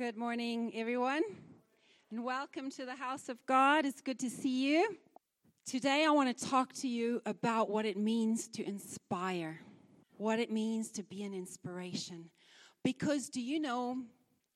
Good morning, everyone, and welcome to the house of God. It's good to see you. Today, I want to talk to you about what it means to inspire, what it means to be an inspiration. Because do you know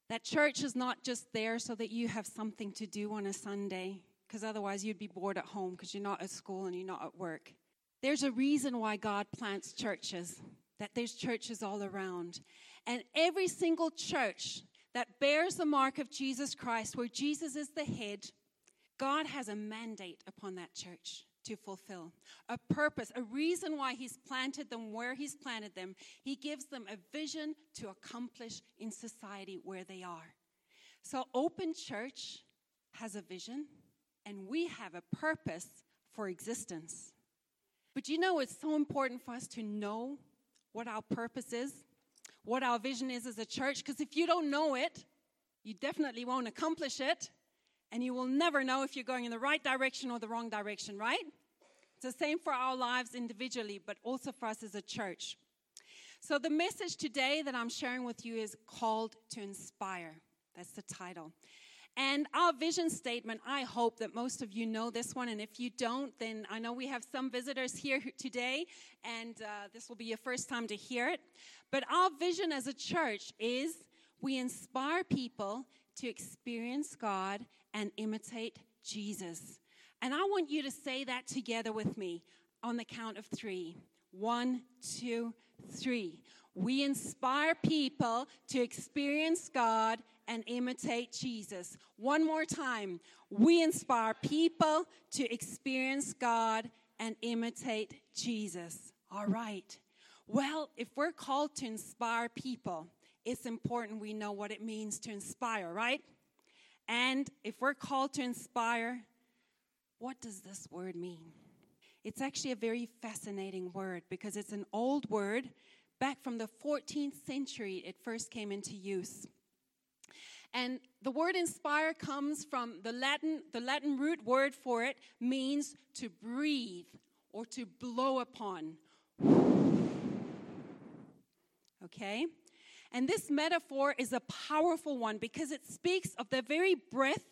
that church is not just there so that you have something to do on a Sunday? Because otherwise, you'd be bored at home because you're not at school and you're not at work. There's a reason why God plants churches, that there's churches all around. And every single church that bears the mark of Jesus Christ, where Jesus is the head, God has a mandate upon that church to fulfill, a purpose, a reason why He's planted them where He's planted them. He gives them a vision to accomplish in society where they are. So, Open Church has a vision, and we have a purpose for existence. But you know, it's so important for us to know what our purpose is what our vision is as a church, because if you don't know it, you definitely won't accomplish it, and you will never know if you're going in the right direction or the wrong direction, right? It's the same for our lives individually, but also for us as a church. So, the message today that I'm sharing with you is called to inspire. That's the title. And our vision statement, I hope that most of you know this one. And if you don't, then I know we have some visitors here today, and uh, this will be your first time to hear it. But our vision as a church is we inspire people to experience God and imitate Jesus. And I want you to say that together with me on the count of three. One, two, three. We inspire people to experience God and imitate Jesus. One more time. We inspire people to experience God and imitate Jesus. All right. Well, if we're called to inspire people, it's important we know what it means to inspire, right? And if we're called to inspire, what does this word mean? It's actually a very fascinating word because it's an old word. Back from the 14th century, it first came into use. And the word inspire comes from the Latin, the Latin root word for it means to breathe or to blow upon. Okay? And this metaphor is a powerful one because it speaks of the very breath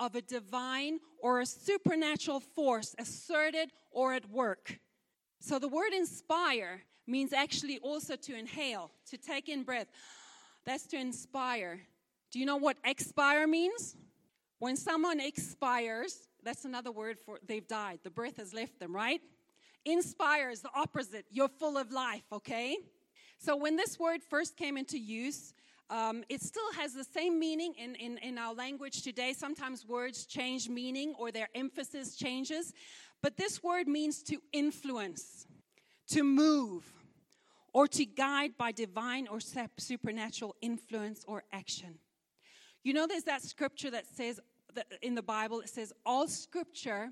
of a divine or a supernatural force asserted or at work. So the word inspire means actually also to inhale, to take in breath. That's to inspire. Do you know what expire means? When someone expires, that's another word for they've died. The breath has left them, right? Inspire is the opposite. You're full of life, okay? So when this word first came into use, um, it still has the same meaning in, in, in our language today. Sometimes words change meaning or their emphasis changes. But this word means to influence, to move, or to guide by divine or supernatural influence or action. You know, there's that scripture that says, that in the Bible, it says, all scripture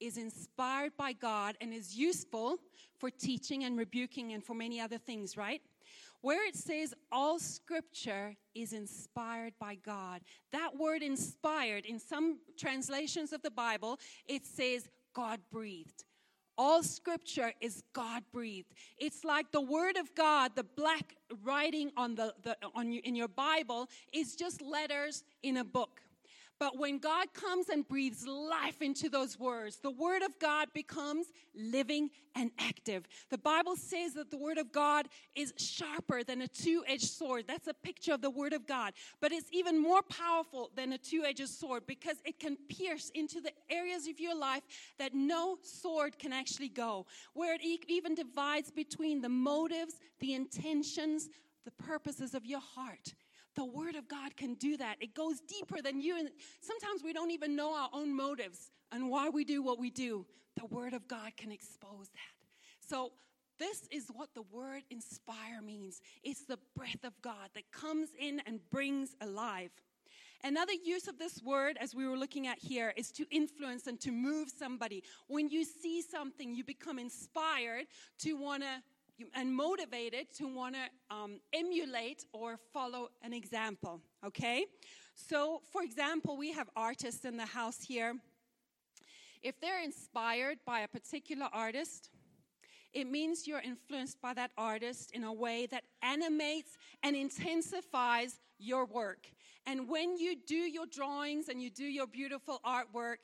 is inspired by God and is useful for teaching and rebuking and for many other things, right? Where it says all scripture is inspired by God, that word inspired, in some translations of the Bible, it says God breathed. All scripture is God breathed. It's like the word of God, the black writing on the, the on you, in your Bible is just letters in a book. But when God comes and breathes life into those words, the Word of God becomes living and active. The Bible says that the Word of God is sharper than a two edged sword. That's a picture of the Word of God. But it's even more powerful than a two edged sword because it can pierce into the areas of your life that no sword can actually go, where it even divides between the motives, the intentions, the purposes of your heart. The Word of God can do that. It goes deeper than you. And sometimes we don't even know our own motives and why we do what we do. The Word of God can expose that. So, this is what the word inspire means it's the breath of God that comes in and brings alive. Another use of this word, as we were looking at here, is to influence and to move somebody. When you see something, you become inspired to want to and motivated to want to um, emulate or follow an example. Okay? So, for example, we have artists in the house here. If they're inspired by a particular artist, it means you're influenced by that artist in a way that animates and intensifies your work. And when you do your drawings and you do your beautiful artwork,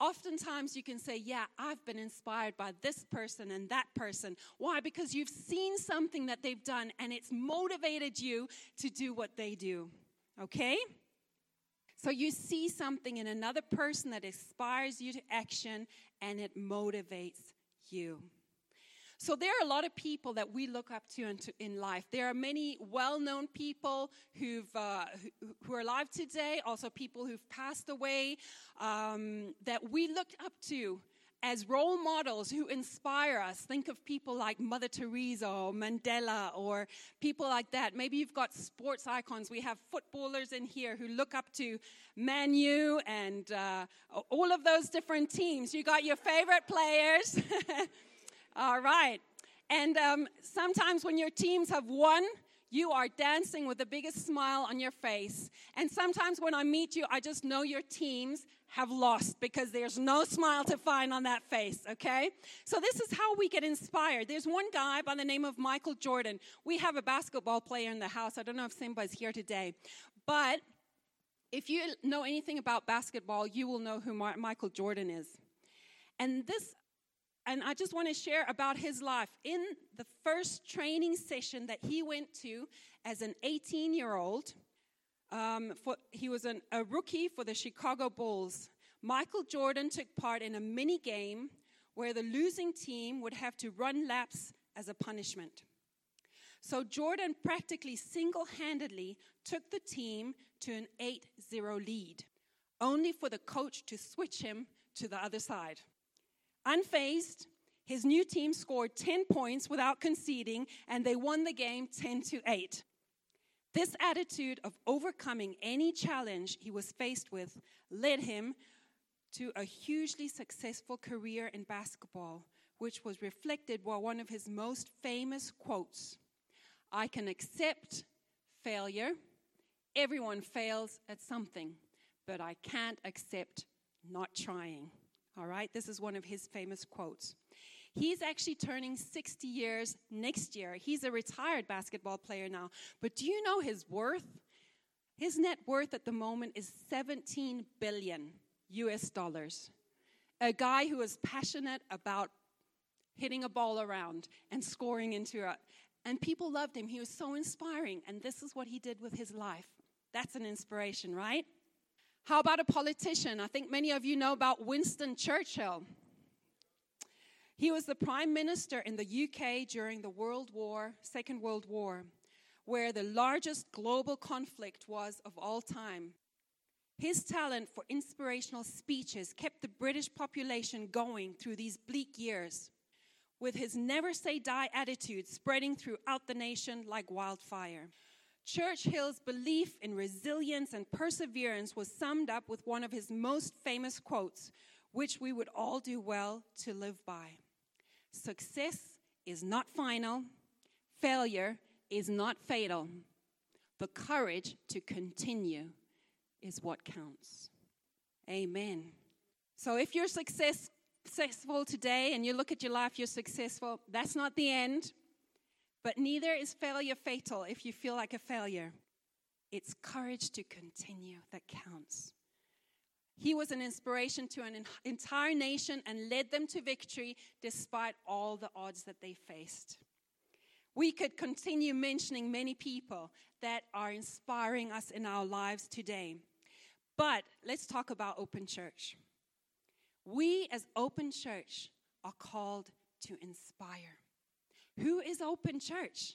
oftentimes you can say, Yeah, I've been inspired by this person and that person. Why? Because you've seen something that they've done and it's motivated you to do what they do. Okay? So you see something in another person that inspires you to action and it motivates you. So there are a lot of people that we look up to in, life. There are many well-known people who've uh, who, who, are alive today, also people who've passed away um, that we look up to as role models who inspire us. Think of people like Mother Teresa or Mandela or people like that. Maybe you've got sports icons. We have footballers in here who look up to Man U and uh, all of those different teams. You got your favorite players. All right. And um, sometimes when your teams have won, you are dancing with the biggest smile on your face. And sometimes when I meet you, I just know your teams have lost because there's no smile to find on that face, okay? So this is how we get inspired. There's one guy by the name of Michael Jordan. We have a basketball player in the house. I don't know if Simba's here today. But if you know anything about basketball, you will know who Michael Jordan is. And this and I just want to share about his life. In the first training session that he went to as an 18 year old, um, for, he was an, a rookie for the Chicago Bulls. Michael Jordan took part in a mini game where the losing team would have to run laps as a punishment. So Jordan practically single handedly took the team to an 8 0 lead, only for the coach to switch him to the other side. Unfazed, his new team scored 10 points without conceding, and they won the game 10 to 8. This attitude of overcoming any challenge he was faced with led him to a hugely successful career in basketball, which was reflected by one of his most famous quotes I can accept failure. Everyone fails at something, but I can't accept not trying. All right, this is one of his famous quotes. He's actually turning 60 years next year. He's a retired basketball player now. But do you know his worth? His net worth at the moment is 17 billion US dollars. A guy who is passionate about hitting a ball around and scoring into it. And people loved him. He was so inspiring. And this is what he did with his life. That's an inspiration, right? How about a politician? I think many of you know about Winston Churchill. He was the prime minister in the UK during the World War, Second World War, where the largest global conflict was of all time. His talent for inspirational speeches kept the British population going through these bleak years, with his never say die attitude spreading throughout the nation like wildfire. Churchill's belief in resilience and perseverance was summed up with one of his most famous quotes, which we would all do well to live by Success is not final, failure is not fatal. The courage to continue is what counts. Amen. So if you're success, successful today and you look at your life, you're successful, that's not the end. But neither is failure fatal if you feel like a failure. It's courage to continue that counts. He was an inspiration to an entire nation and led them to victory despite all the odds that they faced. We could continue mentioning many people that are inspiring us in our lives today. But let's talk about Open Church. We, as Open Church, are called to inspire. Who is open church?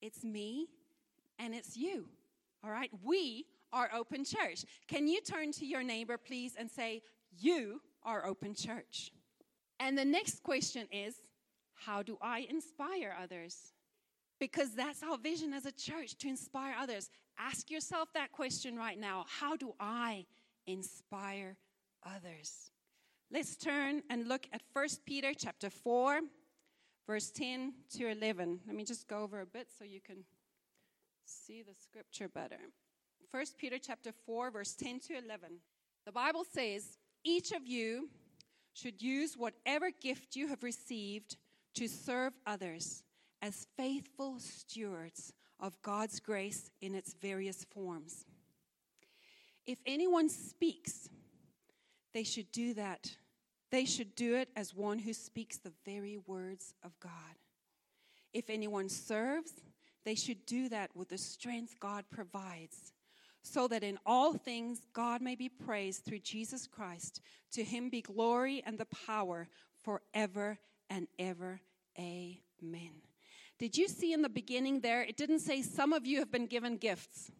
It's me and it's you. All right? We are open church. Can you turn to your neighbor, please, and say, You are open church? And the next question is, How do I inspire others? Because that's our vision as a church to inspire others. Ask yourself that question right now. How do I inspire others? Let's turn and look at 1 Peter chapter 4 verse 10 to 11. Let me just go over a bit so you can see the scripture better. 1 Peter chapter 4 verse 10 to 11. The Bible says, "Each of you should use whatever gift you have received to serve others as faithful stewards of God's grace in its various forms. If anyone speaks, they should do that. They should do it as one who speaks the very words of God. If anyone serves, they should do that with the strength God provides, so that in all things God may be praised through Jesus Christ. To him be glory and the power forever and ever. Amen. Did you see in the beginning there? It didn't say some of you have been given gifts,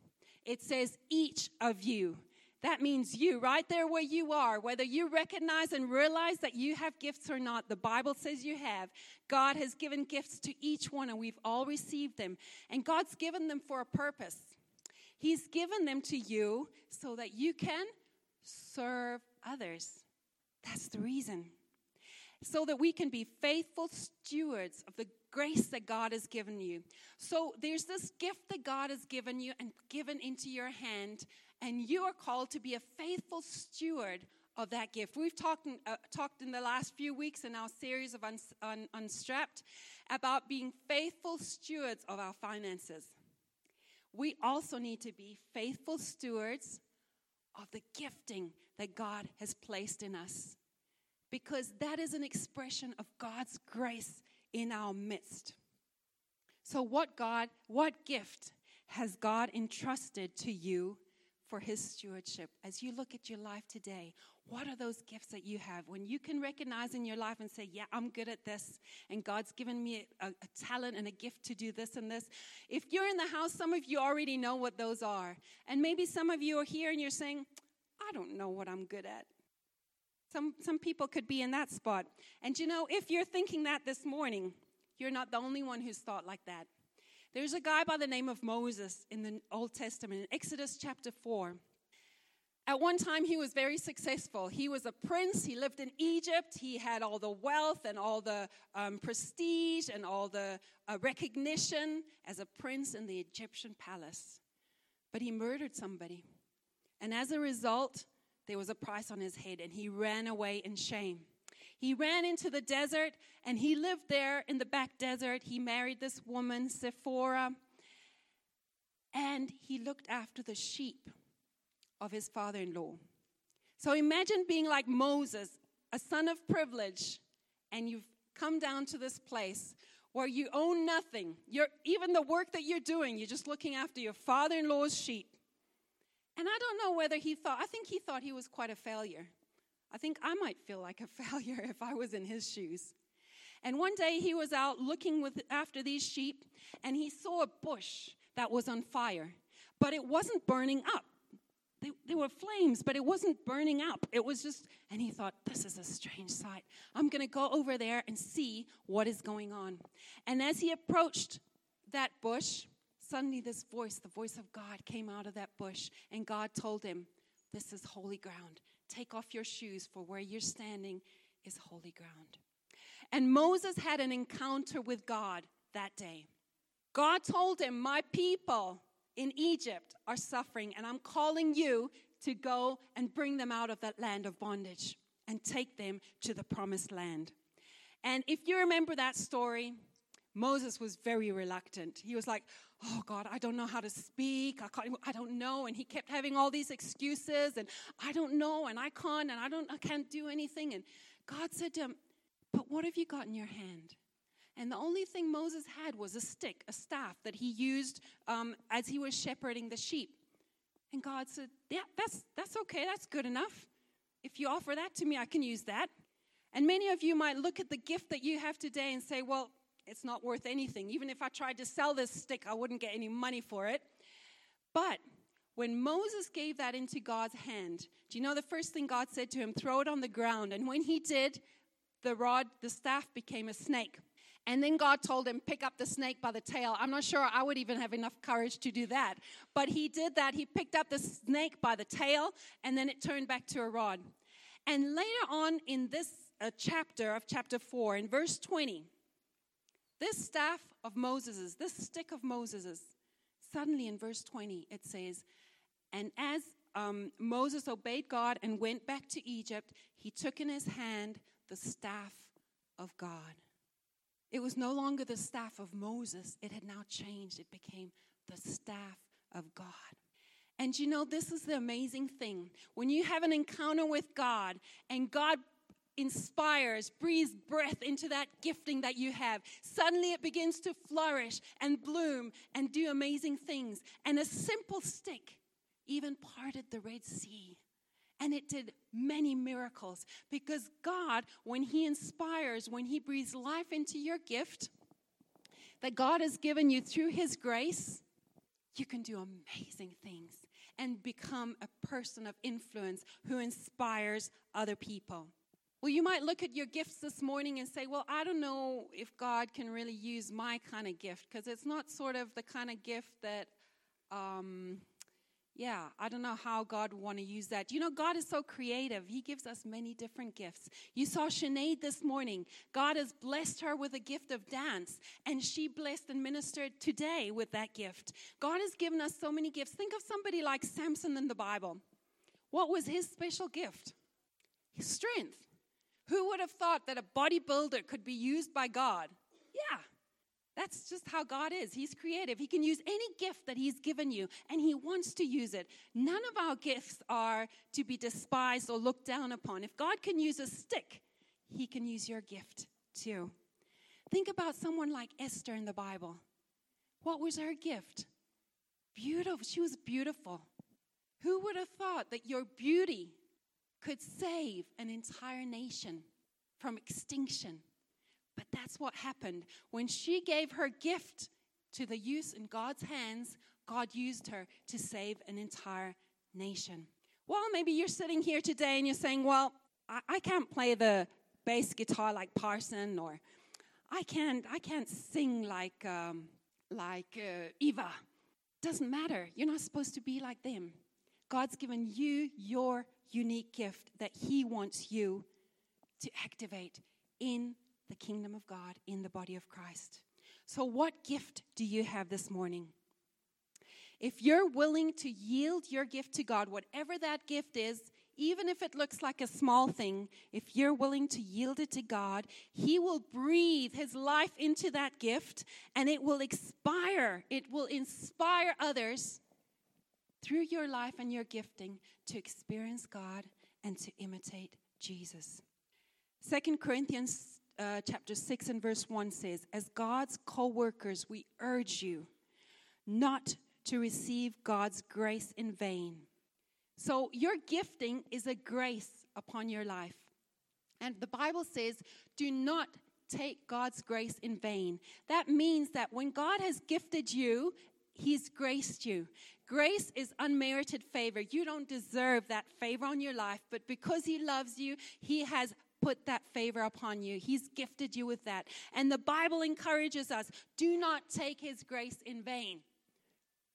it says each of you. That means you, right there where you are, whether you recognize and realize that you have gifts or not, the Bible says you have. God has given gifts to each one, and we've all received them. And God's given them for a purpose. He's given them to you so that you can serve others. That's the reason. So that we can be faithful stewards of the grace that God has given you. So there's this gift that God has given you and given into your hand, and you are called to be a faithful steward of that gift. We've talked uh, talked in the last few weeks in our series of un, Unstrapped about being faithful stewards of our finances. We also need to be faithful stewards of the gifting that God has placed in us because that is an expression of God's grace in our midst. So, what God, what gift has God entrusted to you for his stewardship. As you look at your life today, what are those gifts that you have? When you can recognize in your life and say, Yeah, I'm good at this, and God's given me a, a, talent and a gift to do this and this. If you're in the house, some of you already know what those are. And maybe some of you are here and you're saying, I don't know what I'm good at. Some, some people could be in that spot. And you know, if you're thinking that this morning, you're not the only one who's thought like that. There's a guy by the name of Moses in the Old Testament, in Exodus chapter 4. At one time, he was very successful. He was a prince. He lived in Egypt. He had all the wealth and all the um, prestige and all the uh, recognition as a prince in the Egyptian palace. But he murdered somebody. And as a result, there was a price on his head, and he ran away in shame. He ran into the desert and he lived there in the back desert. He married this woman, Zipporah, and he looked after the sheep of his father in law. So imagine being like Moses, a son of privilege, and you've come down to this place where you own nothing. You're, even the work that you're doing, you're just looking after your father in law's sheep. And I don't know whether he thought, I think he thought he was quite a failure. I think I might feel like a failure if I was in his shoes. And one day he was out looking with, after these sheep and he saw a bush that was on fire, but it wasn't burning up. there were flames, but it wasn't burning up. It was just, and he thought, this is a strange sight. I'm going to go over there and see what is going on. And as he approached that bush, suddenly this voice, the voice of God, came out of that bush, and God told him, This is holy ground. Take off your shoes, for where you're standing is holy ground. And Moses had an encounter with God that day. God told him, My people in Egypt are suffering, and I'm calling you to go and bring them out of that land of bondage and take them to the promised land. And if you remember that story, Moses was very reluctant. He was like, Oh God, I don't know how to speak. I, can't, I don't know. And he kept having all these excuses and I don't know and I can't and I, don't, I can't do anything. And God said to him, But what have you got in your hand? And the only thing Moses had was a stick, a staff that he used um, as he was shepherding the sheep. And God said, Yeah, that's, that's okay. That's good enough. If you offer that to me, I can use that. And many of you might look at the gift that you have today and say, Well, it's not worth anything. Even if I tried to sell this stick, I wouldn't get any money for it. But when Moses gave that into God's hand, do you know the first thing God said to him? Throw it on the ground. And when he did, the rod, the staff became a snake. And then God told him, pick up the snake by the tail. I'm not sure I would even have enough courage to do that. But he did that. He picked up the snake by the tail, and then it turned back to a rod. And later on in this uh, chapter of chapter 4, in verse 20, this staff of Moses's, this stick of Moses's, suddenly in verse 20 it says, And as um, Moses obeyed God and went back to Egypt, he took in his hand the staff of God. It was no longer the staff of Moses, it had now changed. It became the staff of God. And you know, this is the amazing thing. When you have an encounter with God and God inspires, breathes breath into that gifting that you have, suddenly it begins to flourish and bloom and do amazing things. And a simple stick even parted the Red Sea. And it did many miracles because God, when He inspires, when He breathes life into your gift that God has given you through His grace, you can do amazing things and become a person of influence who inspires other people. Well, you might look at your gifts this morning and say, Well, I don't know if God can really use my kind of gift because it's not sort of the kind of gift that um, yeah, I don't know how God would want to use that. You know, God is so creative. He gives us many different gifts. You saw Sinead this morning. God has blessed her with a gift of dance, and she blessed and ministered today with that gift. God has given us so many gifts. Think of somebody like Samson in the Bible. What was his special gift? His strength. Who would have thought that a bodybuilder could be used by God? Yeah, that's just how God is. He's creative. He can use any gift that He's given you, and He wants to use it. None of our gifts are to be despised or looked down upon. If God can use a stick, He can use your gift too. Think about someone like Esther in the Bible. What was her gift? Beautiful. She was beautiful. Who would have thought that your beauty could save an entire nation from extinction? But that's what happened. When she gave her gift to the use in God's hands, God used her to save an entire nation. Well, maybe you're sitting here today and you're saying, Well, I, I can't play the bass guitar like Parson, or I can't, I can't sing like, um, like uh, Eva. Doesn't matter. You're not supposed to be like them. God's given you your unique gift that He wants you to activate in the kingdom of God in the body of Christ. So, what gift do you have this morning? If you're willing to yield your gift to God, whatever that gift is, even if it looks like a small thing, if you're willing to yield it to God, He will breathe His life into that gift and it will expire. It will inspire others through your life and your gifting to experience God and to imitate Jesus. Second Corinthians uh, chapter 6 and verse 1 says, As God's co workers, we urge you not to receive God's grace in vain. So, your gifting is a grace upon your life. And the Bible says, Do not take God's grace in vain. That means that when God has gifted you, He's graced you. Grace is unmerited favor. You don't deserve that favor on your life, but because He loves you, He has put that favor upon you. He's gifted you with that. And the Bible encourages us do not take His grace in vain.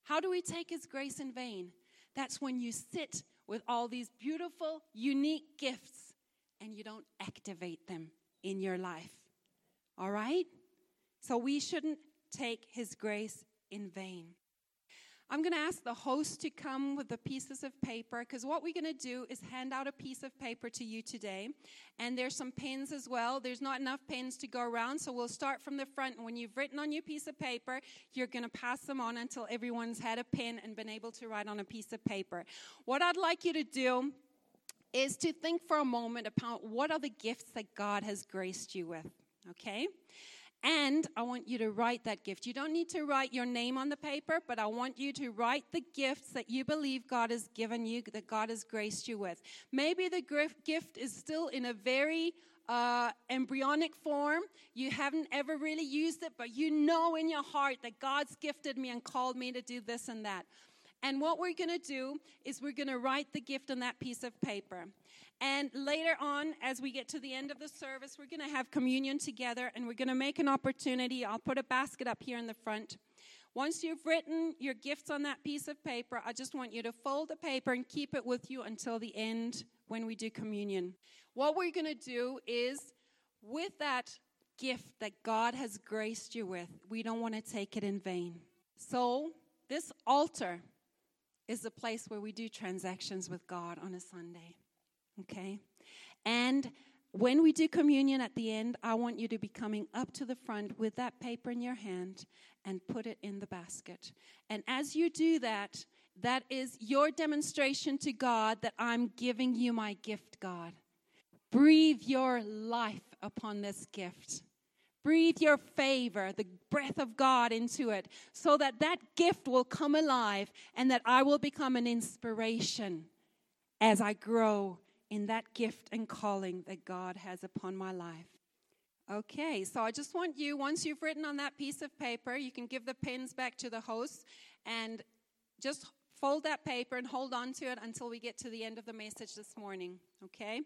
How do we take His grace in vain? That's when you sit with all these beautiful, unique gifts and you don't activate them in your life. All right? So we shouldn't take His grace in vain. I'm going to ask the host to come with the pieces of paper because what we're going to do is hand out a piece of paper to you today. And there's some pens as well. There's not enough pens to go around, so we'll start from the front. And when you've written on your piece of paper, you're going to pass them on until everyone's had a pen and been able to write on a piece of paper. What I'd like you to do is to think for a moment about what are the gifts that God has graced you with, okay? And I want you to write that gift. You don't need to write your name on the paper, but I want you to write the gifts that you believe God has given you, that God has graced you with. Maybe the gift is still in a very uh, embryonic form. You haven't ever really used it, but you know in your heart that God's gifted me and called me to do this and that. And what we're going to do is we're going to write the gift on that piece of paper. And later on, as we get to the end of the service, we're going to have communion together and we're going to make an opportunity. I'll put a basket up here in the front. Once you've written your gifts on that piece of paper, I just want you to fold the paper and keep it with you until the end when we do communion. What we're going to do is, with that gift that God has graced you with, we don't want to take it in vain. So, this altar is the place where we do transactions with God on a Sunday. Okay? And when we do communion at the end, I want you to be coming up to the front with that paper in your hand and put it in the basket. And as you do that, that is your demonstration to God that I'm giving you my gift, God. Breathe your life upon this gift. Breathe your favor, the breath of God into it, so that that gift will come alive and that I will become an inspiration as I grow in that gift and calling that God has upon my life. Okay, so I just want you, once you've written on that piece of paper, you can give the pens back to the host and just fold that paper and hold on to it until we get to the end of the message this morning. Okay?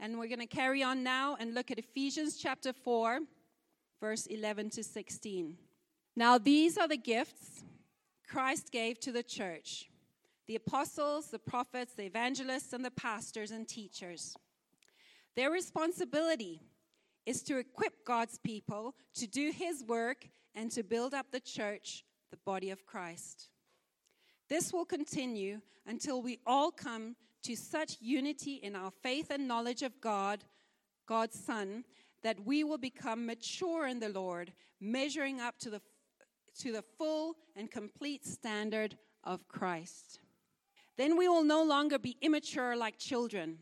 And we're going to carry on now and look at Ephesians chapter 4, verse 11 to 16. Now, these are the gifts Christ gave to the church the apostles, the prophets, the evangelists, and the pastors and teachers. Their responsibility is to equip God's people to do his work and to build up the church, the body of Christ. This will continue until we all come to such unity in our faith and knowledge of God, God's Son, that we will become mature in the Lord, measuring up to the, to the full and complete standard of Christ. Then we will no longer be immature like children.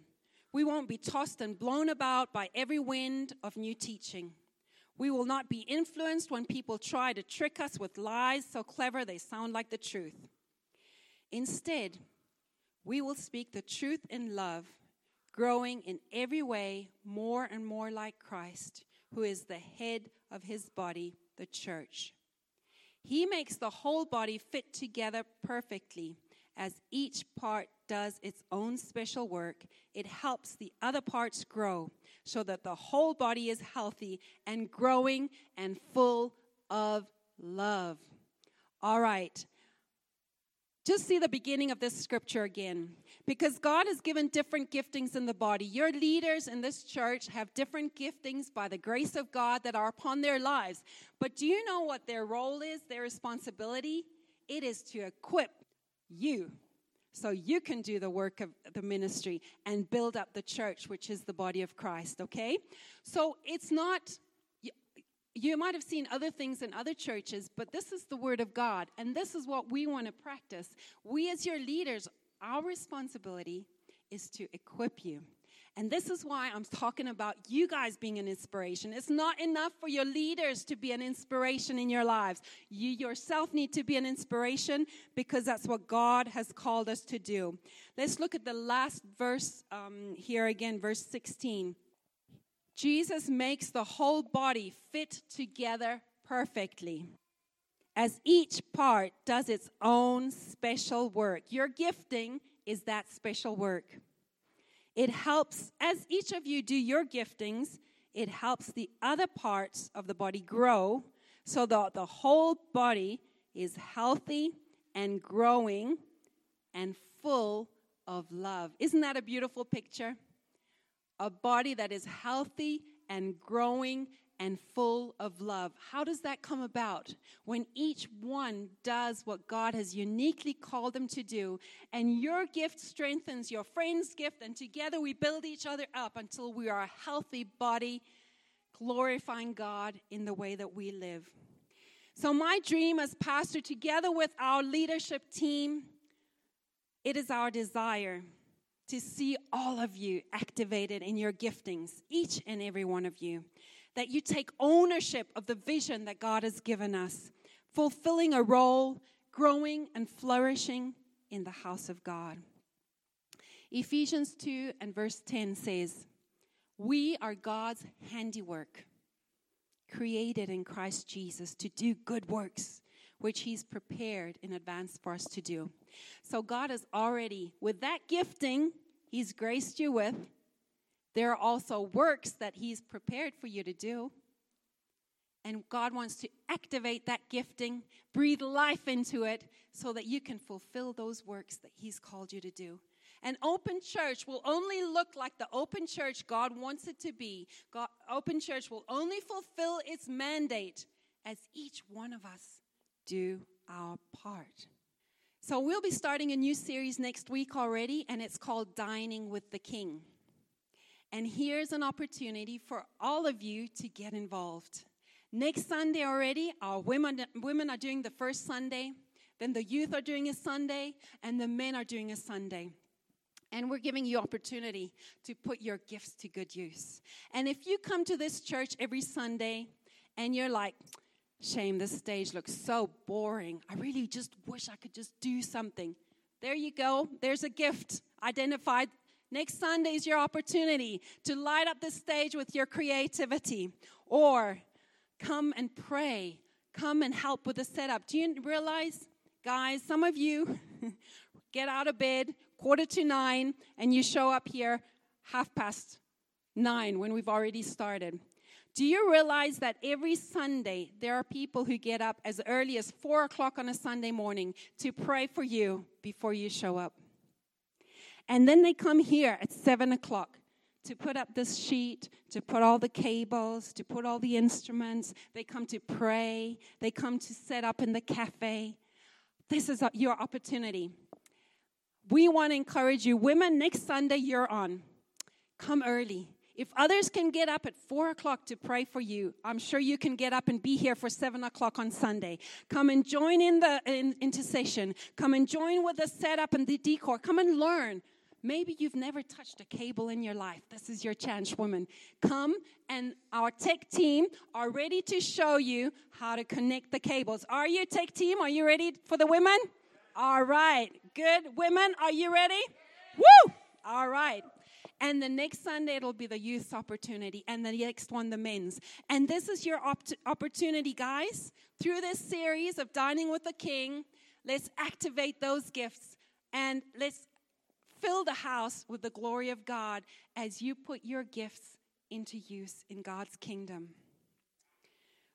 We won't be tossed and blown about by every wind of new teaching. We will not be influenced when people try to trick us with lies so clever they sound like the truth. Instead, we will speak the truth in love, growing in every way more and more like Christ, who is the head of his body, the church. He makes the whole body fit together perfectly as each part does its own special work, it helps the other parts grow so that the whole body is healthy and growing and full of love. All right. Just see the beginning of this scripture again. Because God has given different giftings in the body. Your leaders in this church have different giftings by the grace of God that are upon their lives. But do you know what their role is, their responsibility? It is to equip you so you can do the work of the ministry and build up the church, which is the body of Christ, okay? So it's not, you might have seen other things in other churches, but this is the word of God, and this is what we want to practice. We, as your leaders, our responsibility is to equip you. And this is why I'm talking about you guys being an inspiration. It's not enough for your leaders to be an inspiration in your lives. You yourself need to be an inspiration because that's what God has called us to do. Let's look at the last verse um, here again, verse 16. Jesus makes the whole body fit together perfectly as each part does its own special work. Your gifting is that special work. It helps, as each of you do your giftings, it helps the other parts of the body grow so that the whole body is healthy and growing and full of love. Isn't that a beautiful picture? A body that is healthy and growing and full of love. How does that come about? When each one does what God has uniquely called them to do, and your gift strengthens your friend's gift, and together we build each other up until we are a healthy body, glorifying God in the way that we live. So, my dream as pastor, together with our leadership team, it is our desire to see all of you activated in your giftings, each and every one of you that you take ownership of the vision that God has given us, fulfilling a role, growing and flourishing in the house of God. Ephesians 2 and verse 10 says, We are God's handiwork, created in Christ Jesus to do good works, which He's prepared in advance for us to do. So, God has already, with that gifting He's graced you with, there are also works that He's prepared for you to do. And God wants to activate that gifting, breathe life into it, so that you can fulfill those works that He's called you to do. An open church will only look like the open church God wants it to be. God, open church will only fulfill its mandate as each one of us do our part. So, we'll be starting a new series next week already, and it's called Dining with the King. And here's an opportunity for all of you to get involved. Next Sunday already, our women, women are doing the first Sunday. then the youth are doing a Sunday, and the men are doing a Sunday. And we're giving you opportunity to put your gifts to good use. And if you come to this church every Sunday and you're like, shame, this stage looks so boring. I really just wish I could just do something. There you go. There's a gift identified. Next Sunday is your opportunity to light up the stage with your creativity. Or come and pray. Come and help with the setup. Do you realize, guys, some of you get out of bed, quarter to nine, and you show up here half past nine when we've already started. Do you realize that every Sunday there are people who get up as early as four o'clock on a Sunday morning to pray for you before you show up? And then they come here at seven o'clock to put up this sheet, to put all the cables, to put all the instruments. They come to pray. They come to set up in the cafe. This is your opportunity we want to encourage you. Women, next Sunday, you're on. Come early. If others can get up at four o'clock to pray for you, I'm sure you can get up and be here for seven o'clock on Sunday. Come and join in the in, intercession. Come and join with the setup and the decor. Come and learn. Maybe you've never touched a cable in your life. This is your chance, woman. Come and our tech team are ready to show you how to connect the cables. Are you, tech team? Are you ready for the women? All right. Good. Women, are you ready? Woo! All right. And the next Sunday, it'll be the youth opportunity. And the next one, the men's. And this is your op- opportunity, guys. Through this series of Dining with the King, let's activate those gifts and let's fill the house with the glory of God as you put your gifts into use in God's kingdom.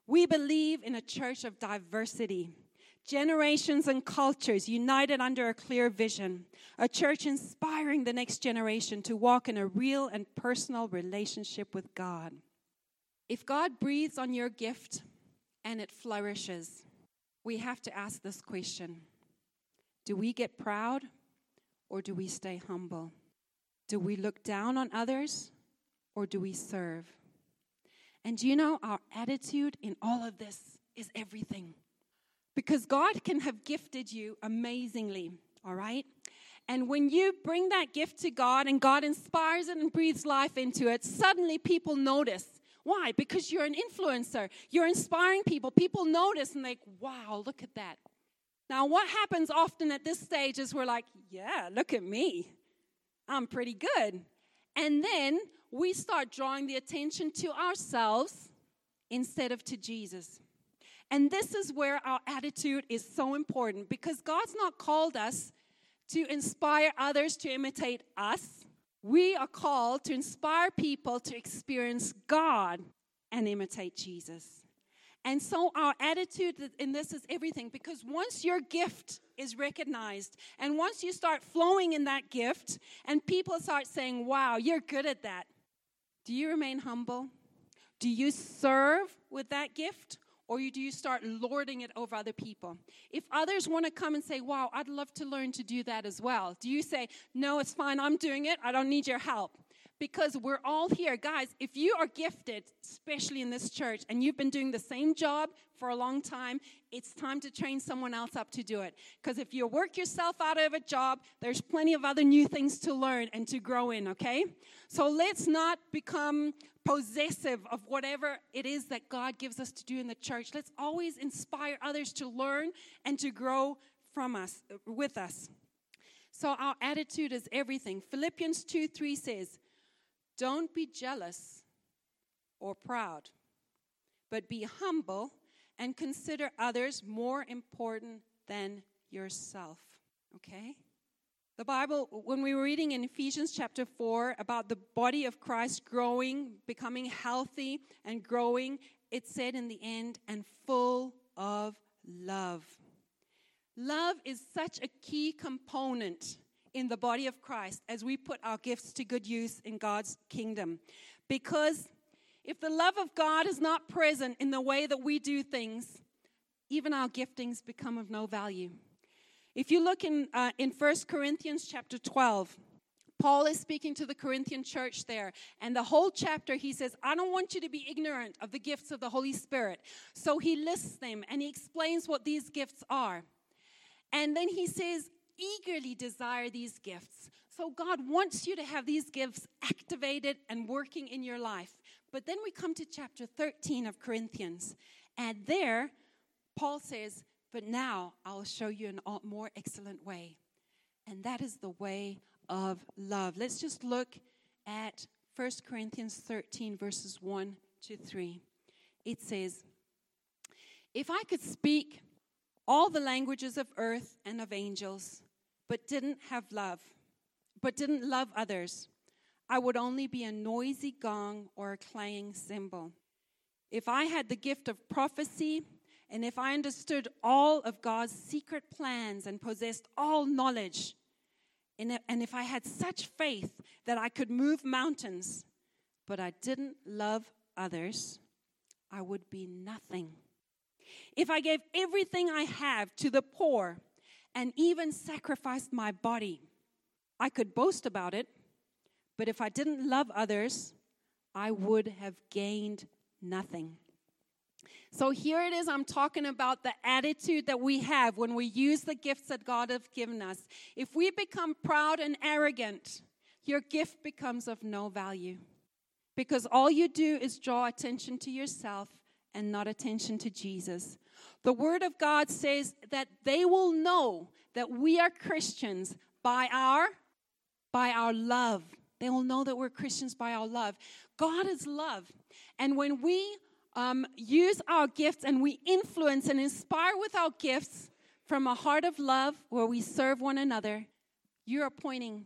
We believe in a church of diversity generations and cultures united under a clear vision, a church inspiring the next generation to walk in a real and personal relationship with God. If God breathes on your gift and it flourishes, we have to ask this question Do we get proud or do we stay humble? Do we look down on others or do we serve? And you know our attitude in all of this is everything. Because God can have gifted you amazingly, all right? And when you bring that gift to God and God inspires it and breathes life into it, suddenly people notice. Why? Because you're an influencer. You're inspiring people. People notice and like, wow, look at that. Now, what happens often at this stage is we're like, yeah, look at me. I'm pretty good. And then we start drawing the attention to ourselves instead of to Jesus. And this is where our attitude is so important because God's not called us to inspire others to imitate us. We are called to inspire people to experience God and imitate Jesus. And so our attitude in this is everything because once your gift is recognized and once you start flowing in that gift and people start saying, wow, you're good at that, do you remain humble? Do you serve with that gift? or do you start lording it over other people? If others want to come and say, Wow, I'd love to learn to do that as well, do you say, No, it's fine, I'm doing it, I don't need your help? Because we're all here. Guys, if you are gifted, especially in this church, and you've been doing the same job for a long time, it's time to train someone else up to do it. Because if you work yourself out of a job, there's plenty of other new things to learn and to grow in, okay? So let's not become possessive of whatever it is that God gives us to do in the church. Let's always inspire others to learn and to grow from us, with us. So our attitude is everything. Philippians 2 3 says, Don't be jealous or proud, but be humble and consider others more important than yourself. Okay? The Bible, when we were reading in Ephesians chapter 4 about the body of Christ growing, becoming healthy and growing, it said in the end, and full of love. Love is such a key component in the body of Christ as we put our gifts to good use in God's kingdom. Because if the love of God is not present in the way that we do things, even our giftings become of no value. If you look in, uh, in 1 Corinthians chapter 12, Paul is speaking to the Corinthian church there. And the whole chapter, he says, I don't want you to be ignorant of the gifts of the Holy Spirit. So he lists them and he explains what these gifts are. And then he says, eagerly desire these gifts. So God wants you to have these gifts activated and working in your life. But then we come to chapter 13 of Corinthians, and there Paul says, But now I'll show you a more excellent way. And that is the way of love. Let's just look at 1 Corinthians 13, verses 1 to 3. It says, If I could speak all the languages of earth and of angels, but didn't have love, but didn't love others, I would only be a noisy gong or a clanging cymbal. If I had the gift of prophecy, and if I understood all of God's secret plans and possessed all knowledge, and if I had such faith that I could move mountains, but I didn't love others, I would be nothing. If I gave everything I have to the poor and even sacrificed my body, I could boast about it, but if I didn't love others, I would have gained nothing. So here it is, I'm talking about the attitude that we have when we use the gifts that God has given us. If we become proud and arrogant, your gift becomes of no value because all you do is draw attention to yourself and not attention to Jesus. The Word of God says that they will know that we are Christians by our by our love. They will know that we're Christians by our love. God is love. And when we um, use our gifts and we influence and inspire with our gifts from a heart of love where we serve one another, you're pointing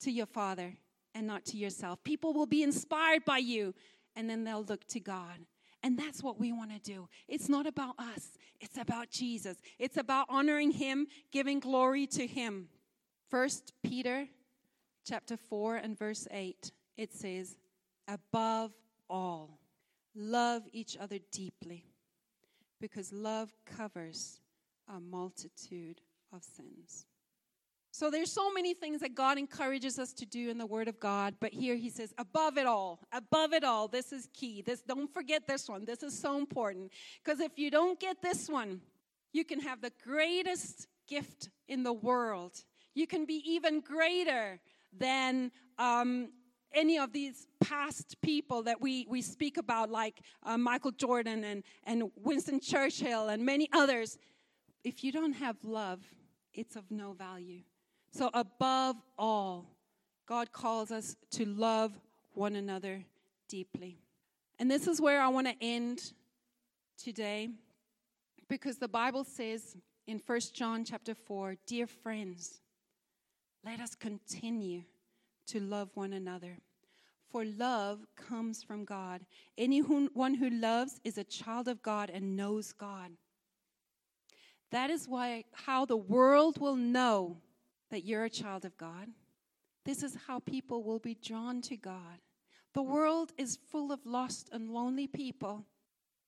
to your Father and not to yourself. People will be inspired by you and then they'll look to God. And that's what we want to do. It's not about us, it's about Jesus. It's about honoring Him, giving glory to Him. First Peter chapter 4 and verse 8, it says, Above all, love each other deeply, because love covers a multitude of sins. So there's so many things that God encourages us to do in the Word of God, but here He says, above it all, above it all, this is key. This don't forget this one. This is so important because if you don't get this one, you can have the greatest gift in the world. You can be even greater than um, any of these past people that we, we speak about, like uh, Michael Jordan and, and Winston Churchill and many others. If you don't have love, it's of no value. So, above all, God calls us to love one another deeply. And this is where I want to end today because the Bible says in 1 John chapter 4, dear friends, let us continue to love one another. For love comes from God. Anyone who loves is a child of God and knows God. That is why how the world will know that you're a child of God. This is how people will be drawn to God. The world is full of lost and lonely people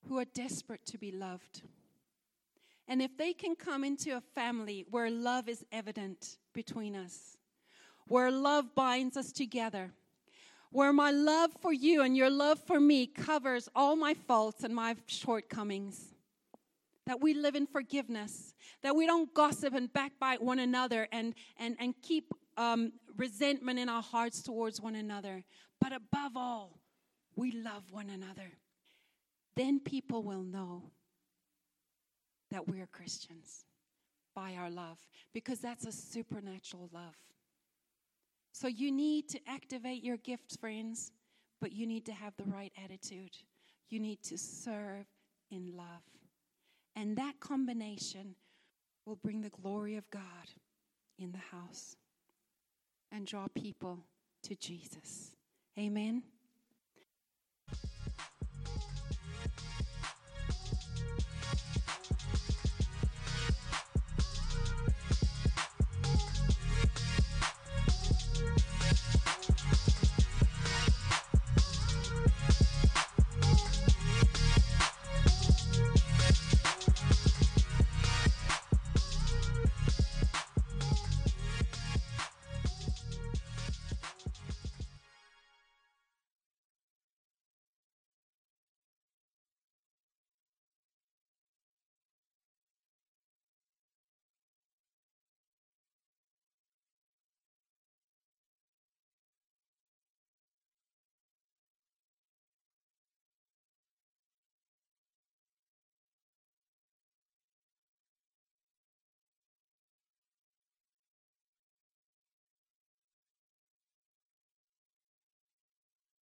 who are desperate to be loved. And if they can come into a family where love is evident between us, where love binds us together, where my love for you and your love for me covers all my faults and my shortcomings, that we live in forgiveness, that we don't gossip and backbite one another and, and, and keep um, resentment in our hearts towards one another. But above all, we love one another. Then people will know that we're Christians by our love because that's a supernatural love. So you need to activate your gifts, friends, but you need to have the right attitude. You need to serve in love. And that combination will bring the glory of God in the house and draw people to Jesus. Amen.